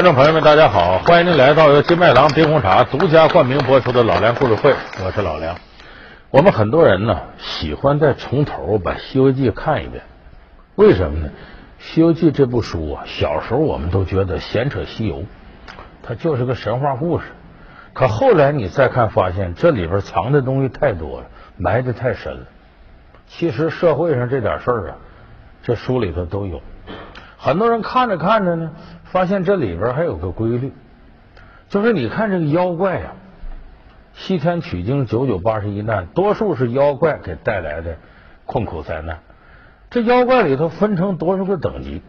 观众朋友们，大家好！欢迎您来到由金麦郎冰红茶独家冠名播出的《老梁故事会》，我是老梁。我们很多人呢喜欢再从头把《西游记》看一遍，为什么呢？《西游记》这部书啊，小时候我们都觉得闲扯西游，它就是个神话故事。可后来你再看，发现这里边藏的东西太多了，埋的太深了。其实社会上这点事儿啊，这书里头都有。很多人看着看着呢，发现这里边还有个规律，就是你看这个妖怪呀，西天取经九九八十一难，多数是妖怪给带来的困苦灾难。这妖怪里头分成多少个等级，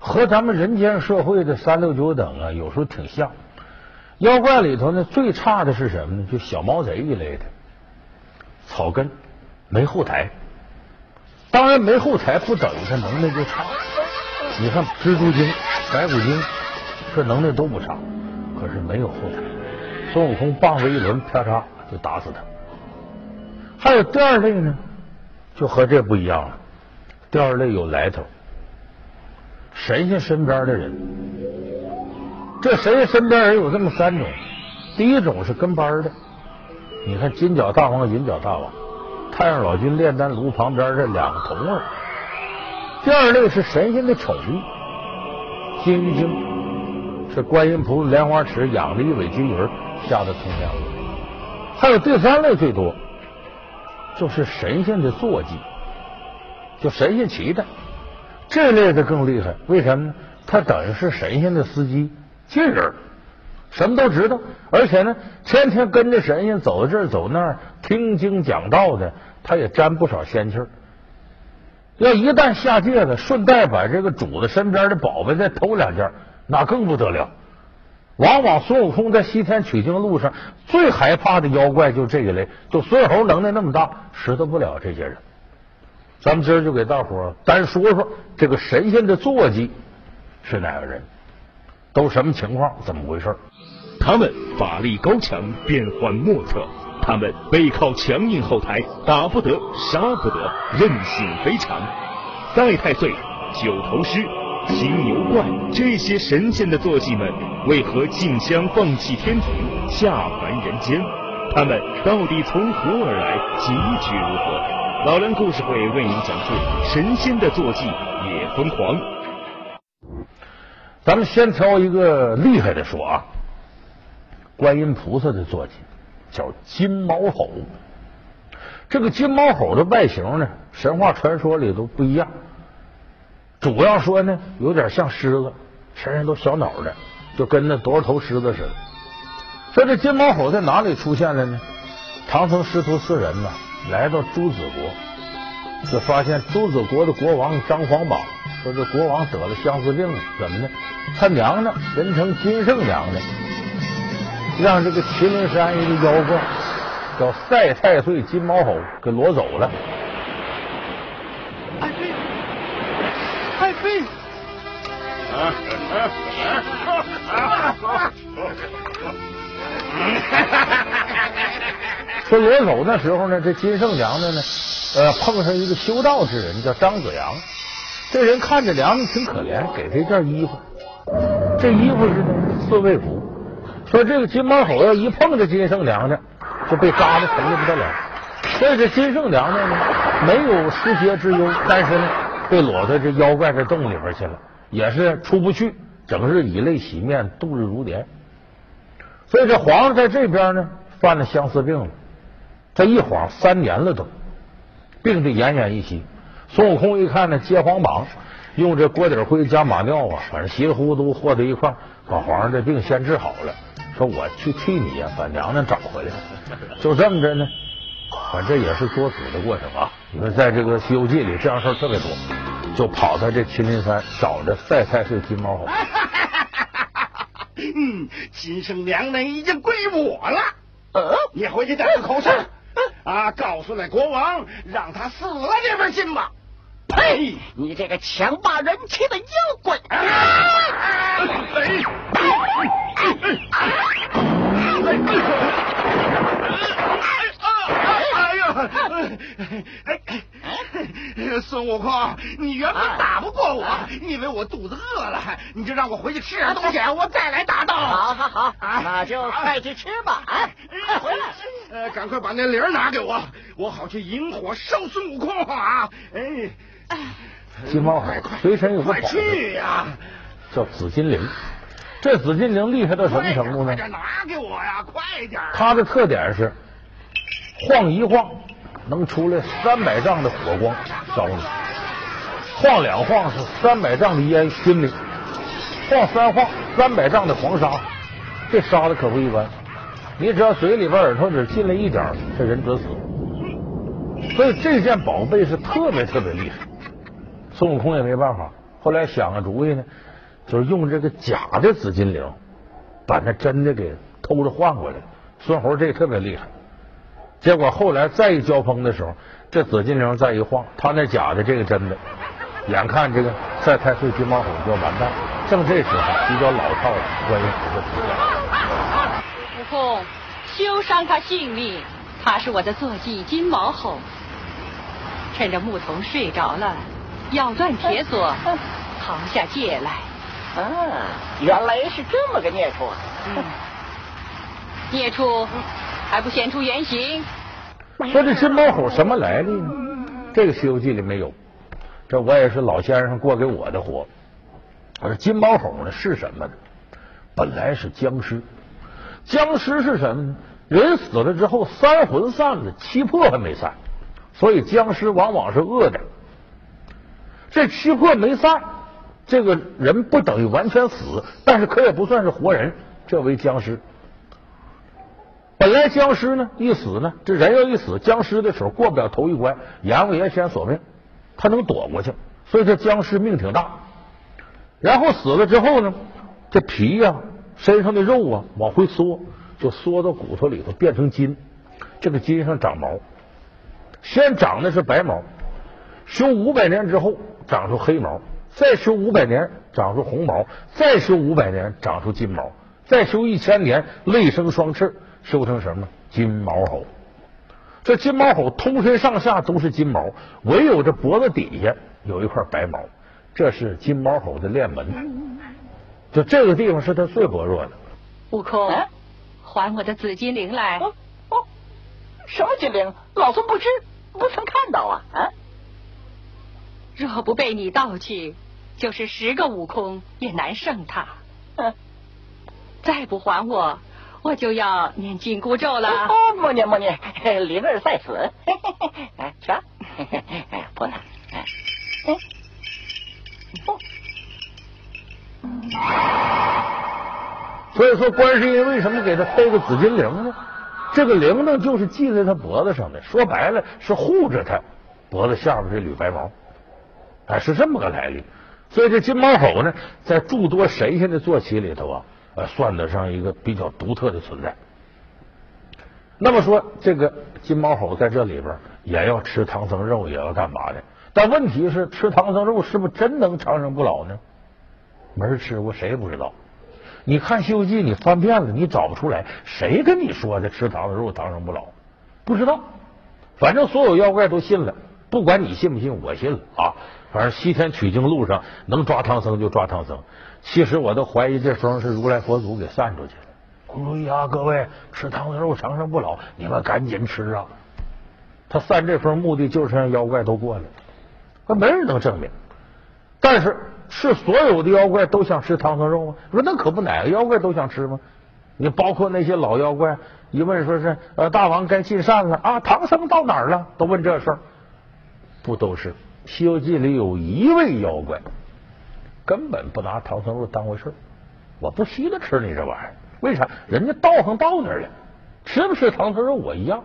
和咱们人间社会的三六九等啊，有时候挺像。妖怪里头呢，最差的是什么呢？就小毛贼一类的，草根，没后台。当然，没后台不等于他能耐就差。你看蜘蛛精、白骨精，这能耐都不差，可是没有后台。孙悟空棒子一抡，啪嚓就打死他。还有第二类呢，就和这不一样了。第二类有来头，神仙身边的人。这神仙身边人有这么三种：第一种是跟班的，你看金角大王、银角大王、太上老君炼丹炉旁边这两个童儿。第二类是神仙的宠物，金鱼精是观音菩萨莲花池养的一尾金鱼下的通天鹅。还有第三类最多，就是神仙的坐骑，就神仙骑的。这类的更厉害，为什么呢？他等于是神仙的司机，近人，什么都知道，而且呢，天天跟着神仙走这儿走那儿，听经讲道的，他也沾不少仙气儿。要一旦下界了，顺带把这个主子身边的宝贝再偷两件，那更不得了。往往孙悟空在西天取经路上最害怕的妖怪就这一类，就孙猴能耐那么大，识得不了这些人。咱们今儿就给大伙单说说这个神仙的坐骑是哪个人，都什么情况，怎么回事？他们法力高强，变幻莫测。他们背靠强硬后台，打不得，杀不得，韧性非常。赛太岁、九头狮、犀牛怪这些神仙的坐骑们，为何竞相放弃天庭，下凡人间？他们到底从何而来？结局如何？老梁故事会为您讲述神仙的坐骑也疯狂。咱们先挑一个厉害的说啊，观音菩萨的坐骑。叫金毛猴，这个金毛猴的外形呢，神话传说里都不一样。主要说呢，有点像狮子，身上都小脑袋，就跟那多少头狮子似的。说这金毛猴在哪里出现了呢？唐僧师徒四人呢，来到朱子国，就发现朱子国的国王张皇榜说这国王得了相思病了，怎么呢？他娘呢，人称金圣娘娘。让这个麒麟山一个妖怪叫赛太岁金毛猴给挪走了。爱妃，爱妃！说掳走那时候呢，这金圣娘的呢，呃，碰上一个修道之人叫张子阳。这人看着娘娘挺可怜，给他一件衣服。这衣服是呢刺猬服。说这个金毛猴要一碰这金圣娘娘，就被扎的疼的不得了。所以这金圣娘娘呢，没有失节之忧，但是呢，被裸在这妖怪这洞里边去了，也是出不去，整日以泪洗面，度日如年。所以这皇上在这边呢，犯了相思病了，这一晃三年了都，病得奄奄一息。孙悟空一看呢，接黄榜，用这锅底灰加马尿啊，反正稀里糊涂和在一块，把皇上这病先治好了。说我去替你呀，把娘娘找回来。就这么着呢，反正也是作死的过程啊。你说在这个《西游记》里，这样事儿特别多，就跑到这麒麟山找着赛太岁金毛猴。嗯，金圣娘娘已经归我了。呃，你回去带个口信啊，告诉那国王，让他死了这份心吧。呸！你这个强霸人妻的妖怪！哎呀！孙悟悟空，你原本打不过我，因为我肚子饿了，你就让我回去吃点东西，我再来打斗。好好好，那就快去吃吧。啊，快回来！呃，赶快把那铃拿给我，我好去引火烧孙悟空啊！哎，金毛猴随身有个宝去呀，叫紫金铃。这紫金铃厉害到什么程度呢？快点拿给我呀！快点！它的特点是晃一晃能出来三百丈的火光烧你，晃两晃是三百丈的烟熏你，晃三晃三百丈的黄沙，这沙子可不一般。你只要嘴里边耳朵里进来一点，这人得死。所以这件宝贝是特别特别厉害。孙悟空也没办法，后来想个主意呢。就是用这个假的紫金铃，把那真的给偷着换过来。孙猴这个特别厉害，结果后来再一交锋的时候，这紫金铃再一晃，他那假的，这个真的，眼看这个赛太岁金毛虎就要完蛋。正这时候，比较老套的观音菩萨出现。悟空，休伤他性命，他是我的坐骑金毛猴。趁着牧童睡着了，咬断铁锁，逃下界来。啊，原来是这么个孽畜啊！孽畜还不显出原形？说这金毛猴什么来历呢？这个《西游记》里没有。这我也是老先生过给我的活。我说金毛猴呢是什么呢？本来是僵尸。僵尸是什么呢？人死了之后三魂散了，七魄还没散，所以僵尸往往是恶的。这七魄没散。这个人不等于完全死，但是可也不算是活人，这为僵尸。本来僵尸呢一死呢，这人要一死，僵尸的时候过不了头一关，阎王爷先索命，他能躲过去，所以这僵尸命挺大。然后死了之后呢，这皮呀、身上的肉啊往回缩，就缩到骨头里头变成筋，这个筋上长毛，先长的是白毛，修五百年之后长出黑毛。再修五百年，长出红毛；再修五百年，长出金毛；再修一千年，累生双翅，修成什么？金毛猴。这金毛猴通身上下都是金毛，唯有这脖子底下有一块白毛，这是金毛猴的练门。就这个地方是他最薄弱的。悟空，还我的紫金铃来！哦，什么金铃？老孙不知，不曾看到啊！啊！若不被你盗去，就是十个悟空也难胜他。再不还我，我就要念紧箍咒了。莫念莫念，灵 儿在此。哎，去，不能。所以说，观世音为什么给他配个紫金铃呢？这个铃铛就是系在他脖子上的，说白了是护着他脖子下边这缕白毛。哎，是这么个来历，所以这金毛猴呢，在诸多神仙的坐骑里头啊，算得上一个比较独特的存在。那么说，这个金毛猴在这里边也要吃唐僧肉，也要干嘛的？但问题是，吃唐僧肉是不是真能长生不老呢？没人吃过，谁也不知道。你看《西游记》，你翻遍了，你找不出来谁跟你说的吃唐僧肉长生不老，不知道。反正所有妖怪都信了，不管你信不信，我信了啊。反正西天取经路上能抓唐僧就抓唐僧，其实我都怀疑这风是如来佛祖给散出去的。注意啊，各位，吃唐僧肉长生不老，你们赶紧吃啊！他散这风目的就是让妖怪都过来，那没人能证明。但是是所有的妖怪都想吃唐僧肉吗？说那可不，哪个妖怪都想吃吗？你包括那些老妖怪，一问说是呃大王该进膳了啊，唐僧到哪儿了？都问这事儿，不都是？《西游记》里有一位妖怪，根本不拿唐僧肉当回事儿我不稀得吃你这玩意儿，为啥？人家道行到那儿了，吃不吃唐僧肉我一样。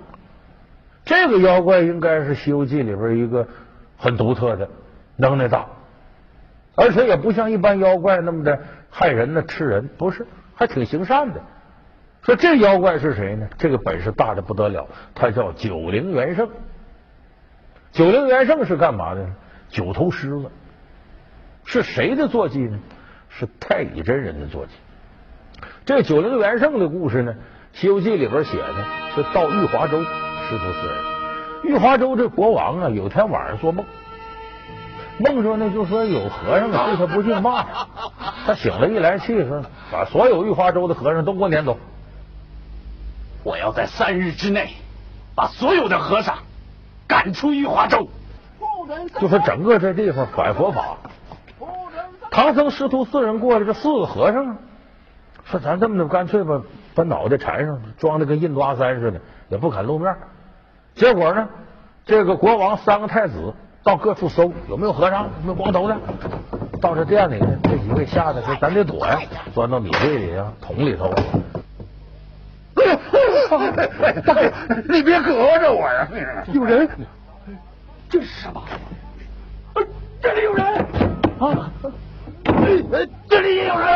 这个妖怪应该是《西游记》里边一个很独特的，能耐大，而且也不像一般妖怪那么的害人呢，吃人不是，还挺行善的。说这妖怪是谁呢？这个本事大的不得了，他叫九灵元圣。九灵元圣是干嘛的？九头狮子是谁的坐骑呢？是太乙真人的坐骑。这九灵元圣的故事呢，《西游记》里边写的是到玉华州师徒四人。玉华州这国王啊，有天晚上做梦，梦中呢就说有和尚啊对他不敬骂他，他醒了一来气说把所有玉华州的和尚都给我撵走。我要在三日之内把所有的和尚赶出玉华州。就说整个这地方反佛法，唐僧师徒四人过来，这四个和尚说咱这么的干脆吧，把脑袋缠上，装的跟印度阿三似的，也不肯露面。结果呢，这个国王三个太子到各处搜有没有和尚，有没有光头的。到这店里呢，这几位吓得说咱得躲呀，钻到米柜里啊，桶里头。大爷，你别隔着我呀！有人，这是什么？这里有人啊！这里也有人！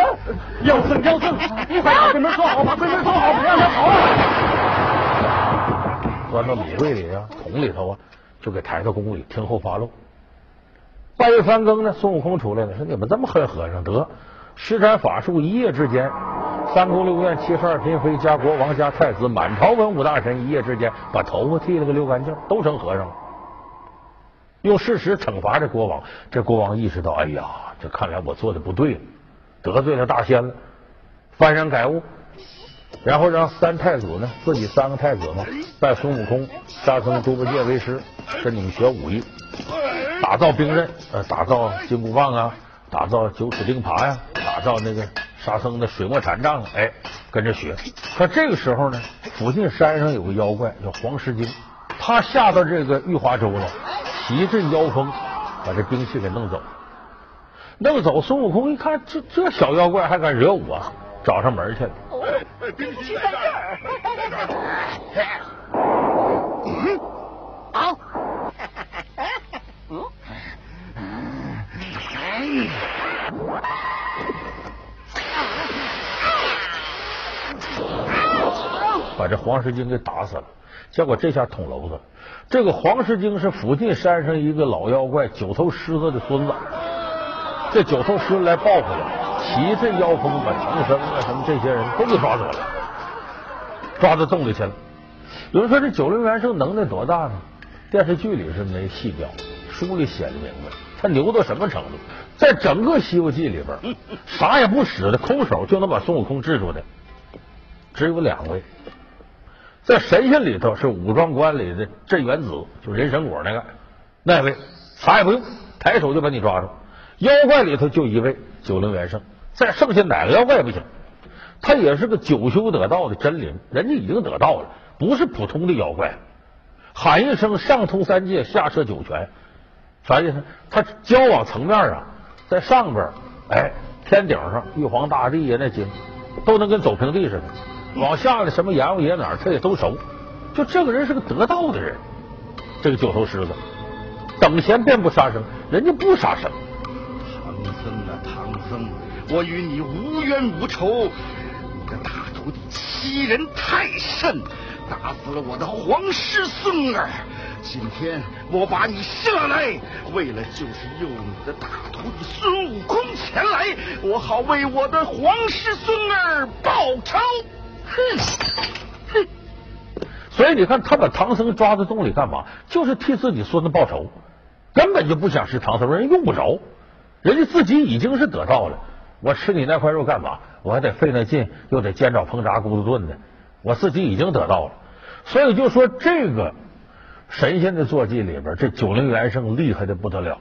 要僧要僧，快把柜门锁好，把柜门锁好，不让他跑了。钻到米柜里啊，桶里头啊，就给抬到宫里听候发落。半夜三更呢，孙悟空出来了，说你们这么恨和尚，得施展法术，一夜之间。三宫六院七十二嫔妃加国王加太子，满朝文武大臣一夜之间把头发剃了个溜干净，都成和尚了。用事实惩罚这国王，这国王意识到，哎呀，这看来我做的不对，得罪了大仙了，幡然改悟，然后让三太子呢，自己三个太子嘛，拜孙悟空、沙僧、猪八戒为师，跟你们学武艺，打造兵刃，呃，打造金箍棒啊，打造九齿钉耙呀，打造那个。沙僧的水墨禅杖，哎，跟着学。可这个时候呢，附近山上有个妖怪叫黄狮精，他下到这个玉华州了，一阵妖风，把这兵器给弄走。弄走，孙悟空一看，这这小妖怪还敢惹我，找上门去了。兵器在这儿。好。把这黄狮精给打死了，结果这下捅娄子了。这个黄狮精是附近山上一个老妖怪九头狮子的孙子。这九头狮子来报复了，骑着妖风，把唐僧啊什么这些人都给抓走了，抓到洞里去了。有人说这九灵元圣能耐多大呢？电视剧里是没细表，书里写的明白，他牛到什么程度？在整个《西游记》里边，啥也不使的，空手就能把孙悟空制住的，只有两位。在神仙里头是武装关里的镇元子，就人参果那个那位，啥也不用，抬手就把你抓住。妖怪里头就一位九灵元圣，再剩下哪个妖怪也不行。他也是个九修得道的真灵，人家已经得道了，不是普通的妖怪。喊一声上通三界，下摄九泉，啥意思？他交往层面啊，在上边，哎，天顶上玉皇大帝呀，那些都能跟走平地似的。往下的什么阎王爷哪儿他也都熟，就这个人是个得道的人，这个九头狮子，等闲便不杀生，人家不杀生。唐僧啊，唐僧，我与你无冤无仇，你的大徒弟欺人太甚，打死了我的皇师孙儿。今天我把你下来，为了就是诱你的大徒弟孙悟空前来，我好为我的皇师孙儿报仇。哼哼，所以你看，他把唐僧抓在洞里干嘛？就是替自己孙子报仇，根本就不想吃唐僧，人用不着，人家自己已经是得到了。我吃你那块肉干嘛？我还得费那劲，又得煎炒烹炸咕嘟炖的，我自己已经得到了。所以就说这个神仙的坐骑里边，这九灵元圣厉害的不得了。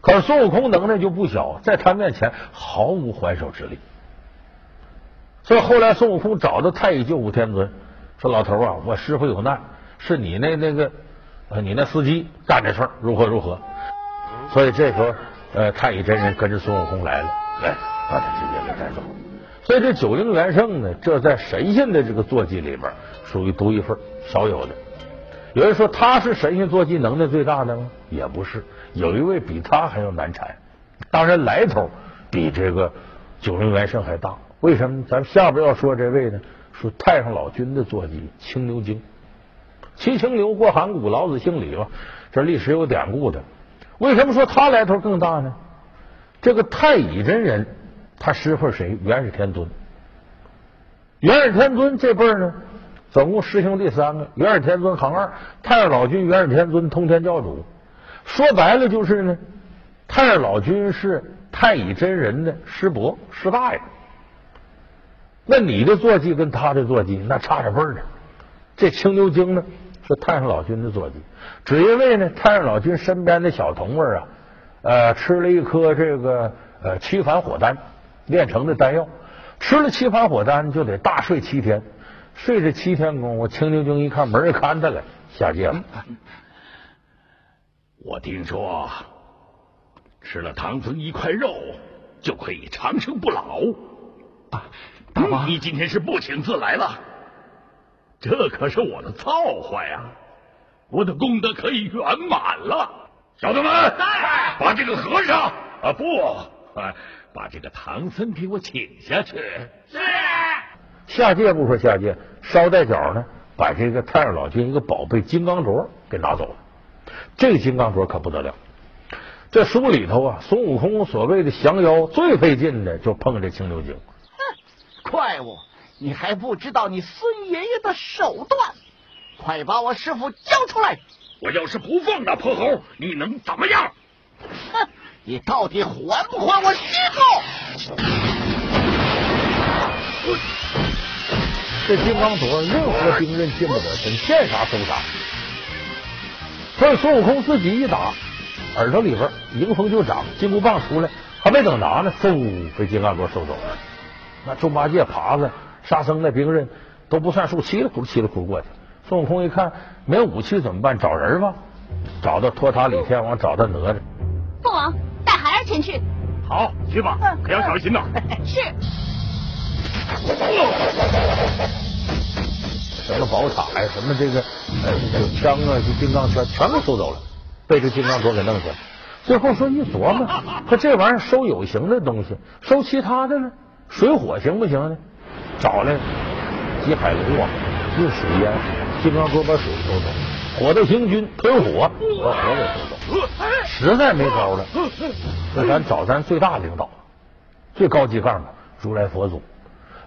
可是孙悟空能耐就不小，在他面前毫无还手之力。所以后来孙悟空找到太乙救苦天尊，说：“老头啊，我师傅有难，是你那那个你那司机干这事儿，如何如何？”所以这时候，呃，太乙真人跟着孙悟空来了，来把他直接给带走。所以这九灵元圣呢，这在神仙的这个坐骑里边属于独一份，少有的。有人说他是神仙坐骑能耐最大的吗？也不是，有一位比他还要难缠，当然来头比这个九灵元圣还大。为什么？咱下边要说这位呢？说太上老君的坐骑青牛精，骑青牛过函谷，老子姓李吧，这历史有典故的。为什么说他来头更大呢？这个太乙真人，他师傅谁？元始天尊。元始天尊这辈儿呢，总共师兄弟三个，元始天尊行二，太上老君元始天尊通天教主。说白了就是呢，太上老君是太乙真人的师伯师大爷。那你的坐骑跟他的坐骑那差着辈儿呢。这青牛精呢是太上老君的坐骑，只因为呢太上老君身边的小童儿啊，呃，吃了一颗这个呃七反火丹炼成的丹药，吃了七反火丹就得大睡七天，睡这七天功夫，青牛精一看没人看他了，下界了。我听说吃了唐僧一块肉就可以长生不老。大大王，你今天是不请自来了？这可是我的造化呀！我的功德可以圆满了。小子们，把这个和尚啊不，把这个唐僧给我请下去。是。下界不说下界，捎带脚呢，把这个太上老君一个宝贝金刚镯给拿走了。这个金刚镯可不得了。这书里头啊，孙悟空所谓的降妖最费劲的，就碰这青牛精。哼，怪物！你还不知道你孙爷爷的手段，快把我师傅交出来！我要是不放那泼猴，你能怎么样？哼，你到底还不还我师傅？这金刚镯，任何兵刃进不得身，见啥收啥。这孙悟空自己一打，耳朵里边迎风就长，金箍棒出来，还没等拿呢，嗖，被金刚镯收走了。那猪八戒、耙子。沙僧那兵刃都不算数，嘁哩咕噜嘁哩咕噜过去。孙悟空一看没有武器怎么办？找人吧，找到托塔李天王，找到哪吒。父王，带孩儿前去。好，去吧，可要小心呐。是。什么宝塔呀，什么这个呃这枪啊，这金刚圈全部收走了，被这金刚镯给弄去了。最后说一琢磨，说这玩意儿收有形的东西，收其他的呢？水火行不行呢？找来几海龙王用水淹，金刚哥把水收走，火的行军吞火把火给收走，实在没招了，那咱找咱最大领导，最高级干部如来佛祖。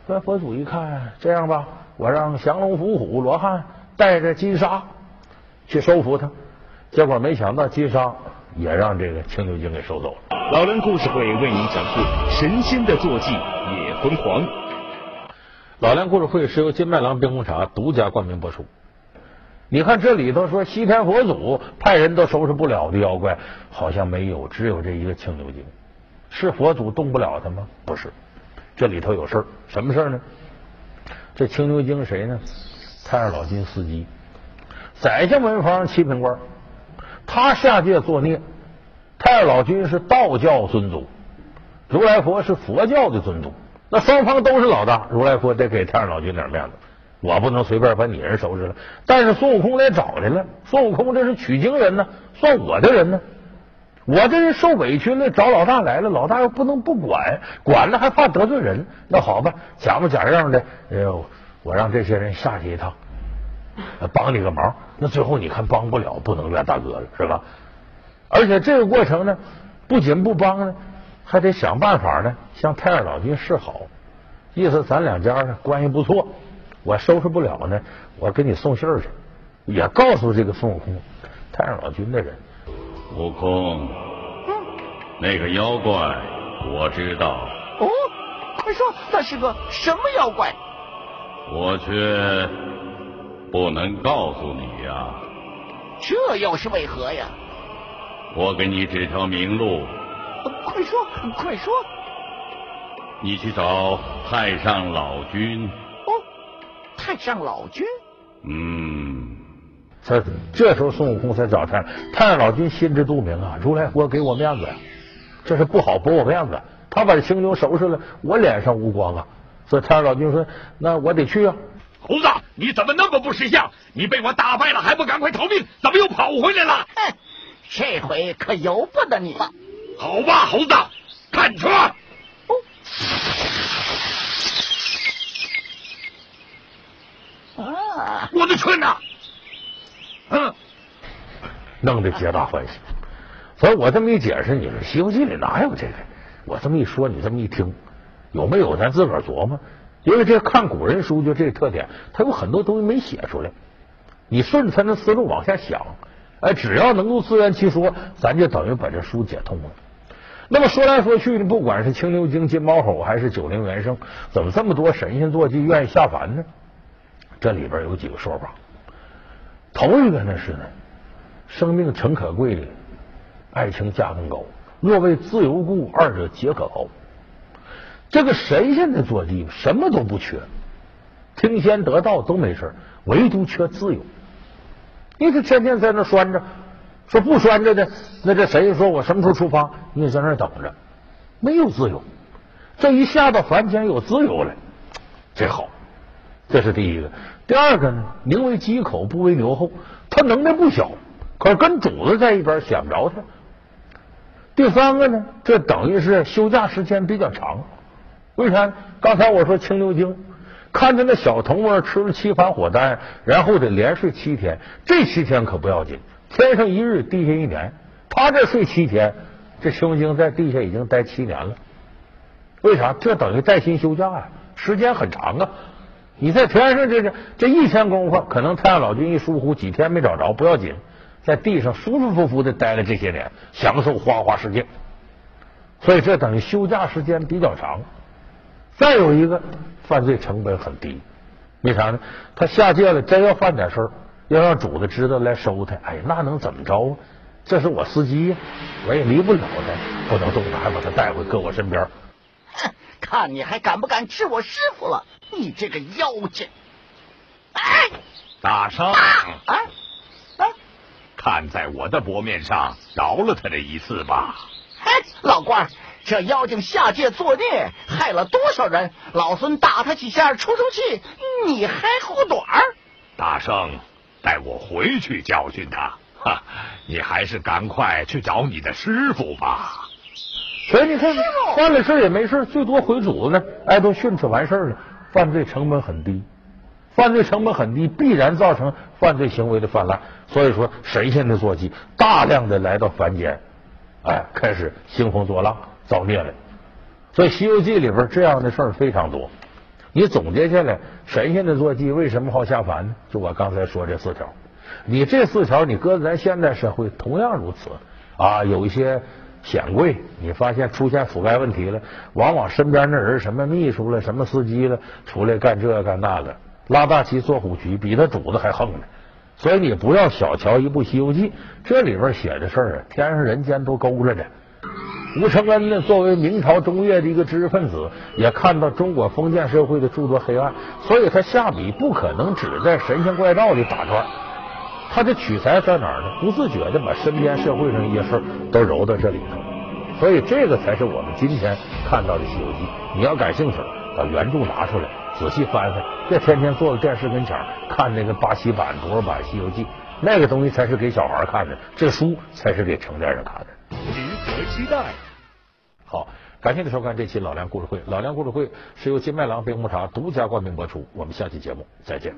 如来佛祖一看，这样吧，我让降龙伏虎罗汉带着金沙去收服他。结果没想到金沙也让这个青牛精给收走了。老梁故事会为您讲述神仙的坐骑也疯狂。老梁故事会是由金麦郎冰红茶独家冠名播出。你看这里头说西天佛祖派人都收拾不了的妖怪，好像没有，只有这一个青牛精。是佛祖动不了他吗？不是，这里头有事儿。什么事儿呢？这青牛精谁呢？太上老君司机，宰相文房七品官，他下界作孽。太上老君是道教尊祖，如来佛是佛教的尊祖。那双方都是老大，如来佛得给太上老君点面子，我不能随便把你人收拾了。但是孙悟空来找来了，孙悟空这是取经人呢，算我的人呢。我这人受委屈了，找老大来了，老大又不能不管，管了还怕得罪人。那好吧，假模假样的，哎呦，我让这些人下去一趟，帮你个忙。那最后你看帮不了，不能怨大哥了，是吧？而且这个过程呢，不仅不帮呢。还得想办法呢，向太上老君示好，意思咱两家呢关系不错，我收拾不了呢，我给你送信儿去，也告诉这个孙悟空，太上老君的人。悟空，嗯那个妖怪我知道。哦，快说，那是个什么妖怪？我却不能告诉你呀。这又是为何呀？我给你指条明路。快说，快说！你去找太上老君。哦，太上老君。嗯。这这时候孙悟空才找太太上老君，心知肚明啊！如来佛给我面子呀，这是不好驳我面子。他把青牛收拾了，我脸上无光啊！所以太上老君说：“那我得去啊。”猴子，你怎么那么不识相？你被我打败了，还不赶快逃命？怎么又跑回来了？哼，这回可由不得你了。好吧，猴子，看车。啊！我的车呢？嗯，弄得皆大欢喜。所以我这么一解释，你说《西游记》里哪有这个？我这么一说，你这么一听，有没有？咱自个儿琢磨。因为这看古人书就这个特点，他有很多东西没写出来。你顺着他那思路往下想，哎，只要能够自圆其说，咱就等于把这书解通了。那么说来说去呢，不管是青牛精、金毛猴，还是九灵元圣，怎么这么多神仙坐骑愿意下凡呢？这里边有几个说法。头一个呢是呢，生命诚可贵，爱情价更高。若为自由故，二者皆可抛。这个神仙的坐骑什么都不缺，听仙得道都没事，唯独缺自由。你这天天在那拴着，说不拴着的，那这谁说我什么时候出发？你在那等着，没有自由。这一下到凡间有自由了，这好，这是第一个。第二个呢，宁为鸡口不为牛后，他能耐不小，可是跟主子在一边显不着他。第三个呢，这等于是休假时间比较长。为啥？刚才我说青牛精，看着那小童儿吃了七盘火丹，然后得连睡七天，这七天可不要紧，天上一日，地下一年。他这睡七天，这青牛精在地下已经待七年了。为啥？这等于带薪休假呀，时间很长啊。你在天上这这这一天功夫，可能太上老君一疏忽，几天没找着不要紧，在地上舒舒服服的待了这些年，享受花花世界。所以这等于休假时间比较长。再有一个，犯罪成本很低。为啥呢？他下界了，真要犯点事儿，要让主子知道来收他，哎，那能怎么着啊？这是我司机呀，我也离不了他，不能动他，还把他带回搁我身边。哼，看你还敢不敢治我师傅了？你这个妖精！哎，大圣，啊啊！看在我的薄面上，饶了他这一次吧。哎，老官，这妖精下界作孽，害了多少人？老孙打他几下出出气，你还护短？大圣，带我回去教训他。哈，你还是赶快去找你的师傅吧。所以你看，犯了事也没事，最多回主子呢，挨顿训斥完事了。犯罪成本很低，犯罪成本很低，必然造成犯罪行为的泛滥。所以说，神仙的坐骑大量的来到凡间，哎，开始兴风作浪、造孽了。所以《西游记》里边这样的事儿非常多。你总结下来，神仙的坐骑为什么好下凡呢？就我刚才说这四条。你这四条，你搁在咱现代社会同样如此啊，有一些。显贵，你发现出现腐败问题了，往往身边那人什么秘书了，什么司机了，出来干这干那个，拉大旗做虎旗，比他主子还横呢。所以你不要小瞧一部《西游记》，这里边写的事儿啊，天上人间都勾着的。吴承恩呢，作为明朝中叶的一个知识分子，也看到中国封建社会的诸多黑暗，所以他下笔不可能只在神仙怪道里打转。他的取材在哪儿呢？不自觉的把身边社会上一些事儿都揉到这里头，所以这个才是我们今天看到的《西游记》。你要感兴趣，把原著拿出来仔细翻翻，别天天坐在电视跟前看那个八七版、多少版《西游记》，那个东西才是给小孩看的，这书才是给成年人看的。值得期待。好，感谢您收看这期老梁故事会。老梁故事会是由金麦郎冰红茶独家冠名播出。我们下期节目再见。